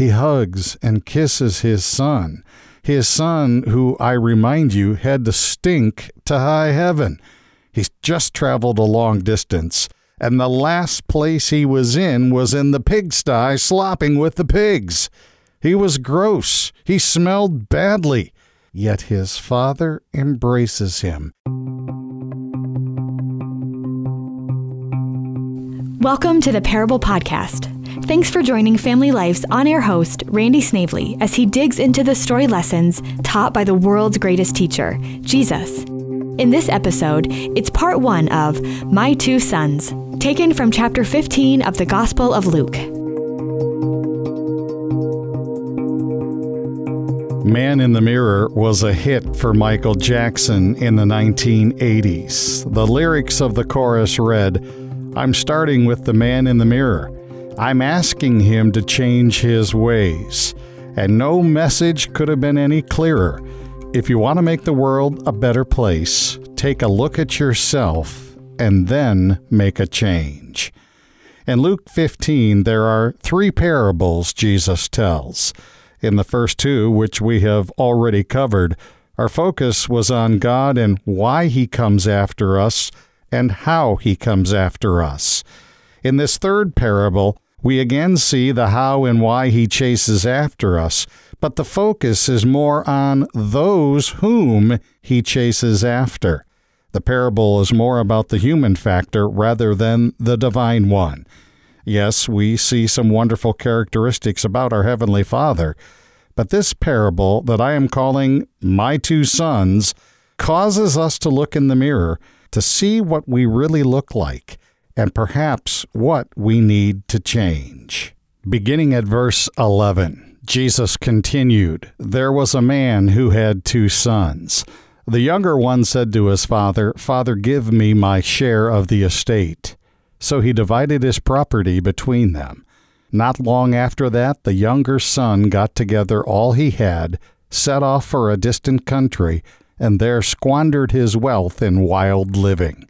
He hugs and kisses his son. His son, who I remind you had to stink to high heaven. He's just traveled a long distance, and the last place he was in was in the pigsty slopping with the pigs. He was gross. He smelled badly. Yet his father embraces him. Welcome to the Parable Podcast. Thanks for joining Family Life's on air host, Randy Snavely, as he digs into the story lessons taught by the world's greatest teacher, Jesus. In this episode, it's part one of My Two Sons, taken from chapter 15 of the Gospel of Luke. Man in the Mirror was a hit for Michael Jackson in the 1980s. The lyrics of the chorus read, I'm starting with the man in the mirror. I'm asking him to change his ways. And no message could have been any clearer. If you want to make the world a better place, take a look at yourself and then make a change. In Luke 15, there are three parables Jesus tells. In the first two, which we have already covered, our focus was on God and why He comes after us and how he comes after us. In this third parable, we again see the how and why he chases after us, but the focus is more on those whom he chases after. The parable is more about the human factor rather than the divine one. Yes, we see some wonderful characteristics about our Heavenly Father, but this parable that I am calling My Two Sons causes us to look in the mirror to see what we really look like and perhaps what we need to change. Beginning at verse 11, Jesus continued There was a man who had two sons. The younger one said to his father, Father, give me my share of the estate. So he divided his property between them. Not long after that, the younger son got together all he had, set off for a distant country, and there squandered his wealth in wild living.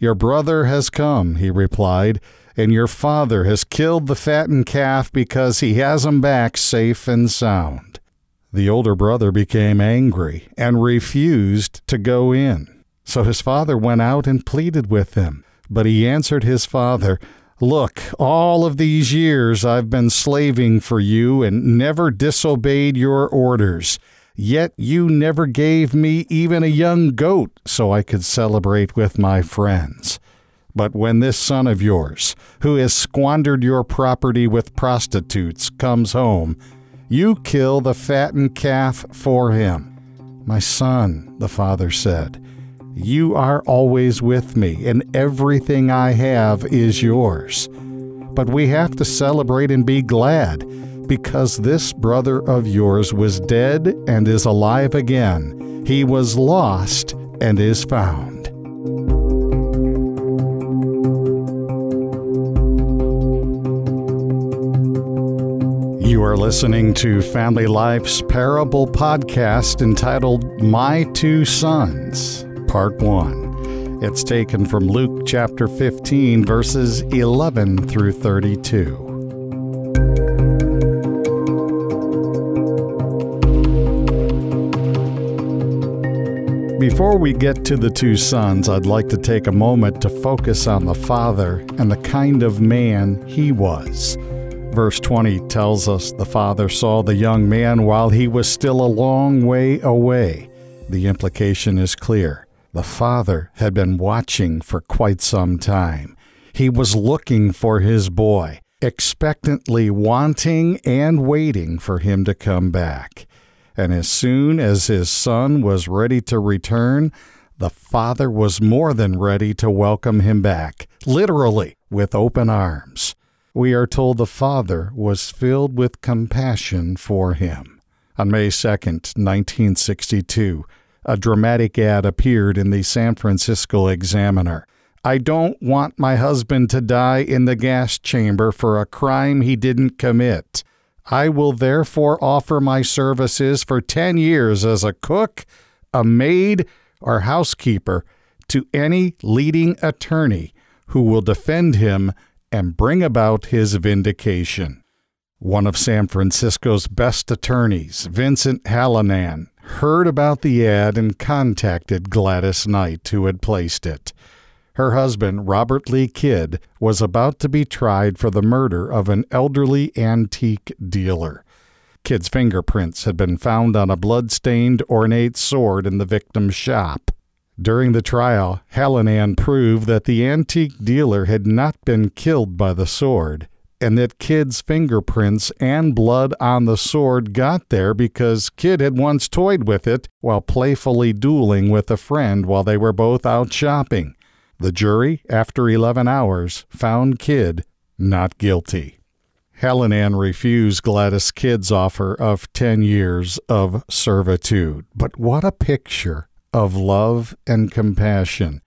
Your brother has come, he replied, and your father has killed the fattened calf because he has him back safe and sound. The older brother became angry and refused to go in. So his father went out and pleaded with him. But he answered his father, Look, all of these years I've been slaving for you and never disobeyed your orders. Yet you never gave me even a young goat so I could celebrate with my friends. But when this son of yours, who has squandered your property with prostitutes, comes home, you kill the fattened calf for him. My son, the father said, you are always with me, and everything I have is yours. but we have to celebrate and be glad because this brother of yours was dead and is alive again. He was lost and is found. You are listening to Family Life's Parable podcast entitled My Two Sons, Part 1. It's taken from Luke chapter 15, verses 11 through 32. Before we get to the two sons, I'd like to take a moment to focus on the father and the kind of man he was. Verse 20 tells us the father saw the young man while he was still a long way away. The implication is clear. The father had been watching for quite some time. He was looking for his boy, expectantly wanting and waiting for him to come back. And as soon as his son was ready to return, the father was more than ready to welcome him back, literally, with open arms. We are told the father was filled with compassion for him. On May 2, 1962, a dramatic ad appeared in the San Francisco Examiner. I don't want my husband to die in the gas chamber for a crime he didn't commit. I will therefore offer my services for 10 years as a cook, a maid, or housekeeper to any leading attorney who will defend him and bring about his vindication. One of San Francisco's best attorneys, Vincent Hallinan, heard about the ad and contacted Gladys Knight, who had placed it. Her husband, Robert Lee Kidd, was about to be tried for the murder of an elderly antique dealer. Kidd's fingerprints had been found on a blood-stained ornate sword in the victim's shop. During the trial, Hallinan proved that the antique dealer had not been killed by the sword, and that Kidd's fingerprints and blood on the sword got there because Kidd had once toyed with it while playfully dueling with a friend while they were both out shopping. The jury, after 11 hours, found Kidd not guilty. Hallinan refused Gladys Kidd's offer of 10 years of servitude. But what a picture of love and compassion.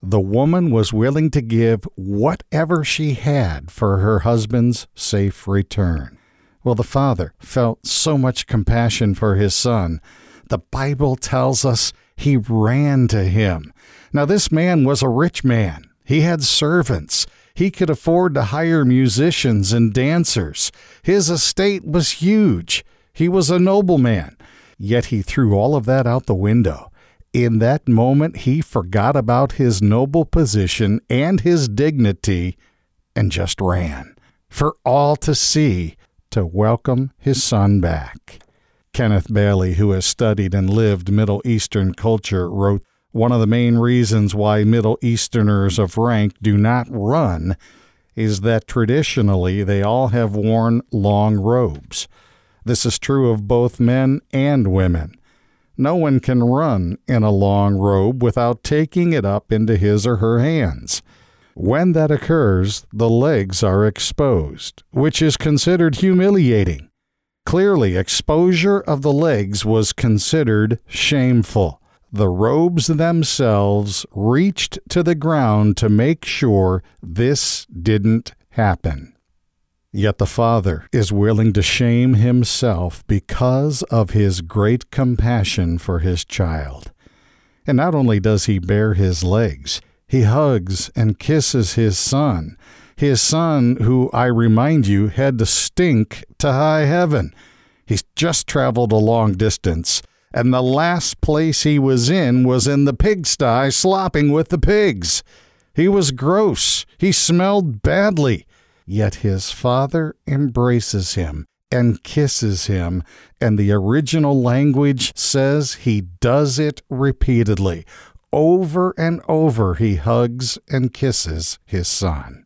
The woman was willing to give whatever she had for her husband's safe return. Well, the father felt so much compassion for his son. The Bible tells us he ran to him. Now, this man was a rich man. He had servants. He could afford to hire musicians and dancers. His estate was huge. He was a nobleman. Yet he threw all of that out the window. In that moment, he forgot about his noble position and his dignity and just ran for all to see to welcome his son back. Kenneth Bailey, who has studied and lived Middle Eastern culture, wrote One of the main reasons why Middle Easterners of rank do not run is that traditionally they all have worn long robes. This is true of both men and women. No one can run in a long robe without taking it up into his or her hands. When that occurs, the legs are exposed, which is considered humiliating. Clearly, exposure of the legs was considered shameful. The robes themselves reached to the ground to make sure this didn't happen. Yet the Father is willing to shame himself because of his great compassion for his child. And not only does he bare his legs, he hugs and kisses his son, his son, who I remind you had to stink to high heaven. He's just traveled a long distance, and the last place he was in was in the pigsty slopping with the pigs. He was gross. He smelled badly. Yet his father embraces him and kisses him, and the original language says he does it repeatedly. Over and over he hugs and kisses his son.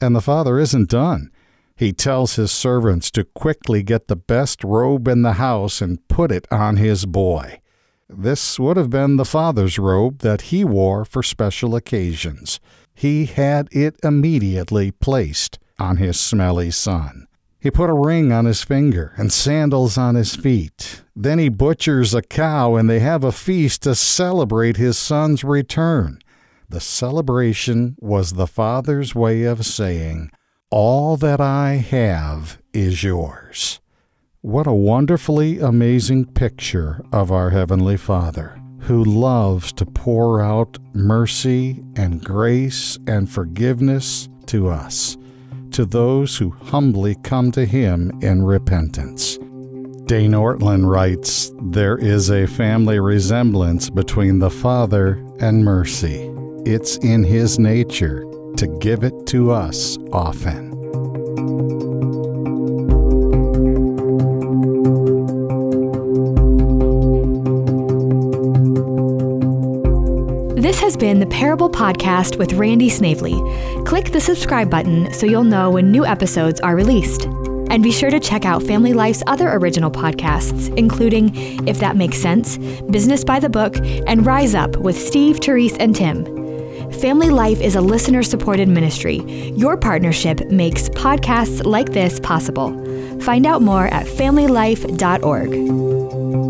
And the father isn't done. He tells his servants to quickly get the best robe in the house and put it on his boy. This would have been the father's robe that he wore for special occasions. He had it immediately placed on his smelly son. He put a ring on his finger and sandals on his feet. Then he butchers a cow and they have a feast to celebrate his son's return. The celebration was the father's way of saying, All that I have is yours. What a wonderfully amazing picture of our Heavenly Father, who loves to pour out mercy and grace and forgiveness to us to those who humbly come to Him in repentance. Dane Ortlund writes There is a family resemblance between the Father and mercy. It's in His nature to give it to us often. This has been the Parable Podcast with Randy Snavely. Click the subscribe button so you'll know when new episodes are released. And be sure to check out Family Life's other original podcasts, including If That Makes Sense, Business by the Book, and Rise Up with Steve, Therese, and Tim. Family Life is a listener supported ministry. Your partnership makes podcasts like this possible. Find out more at familylife.org.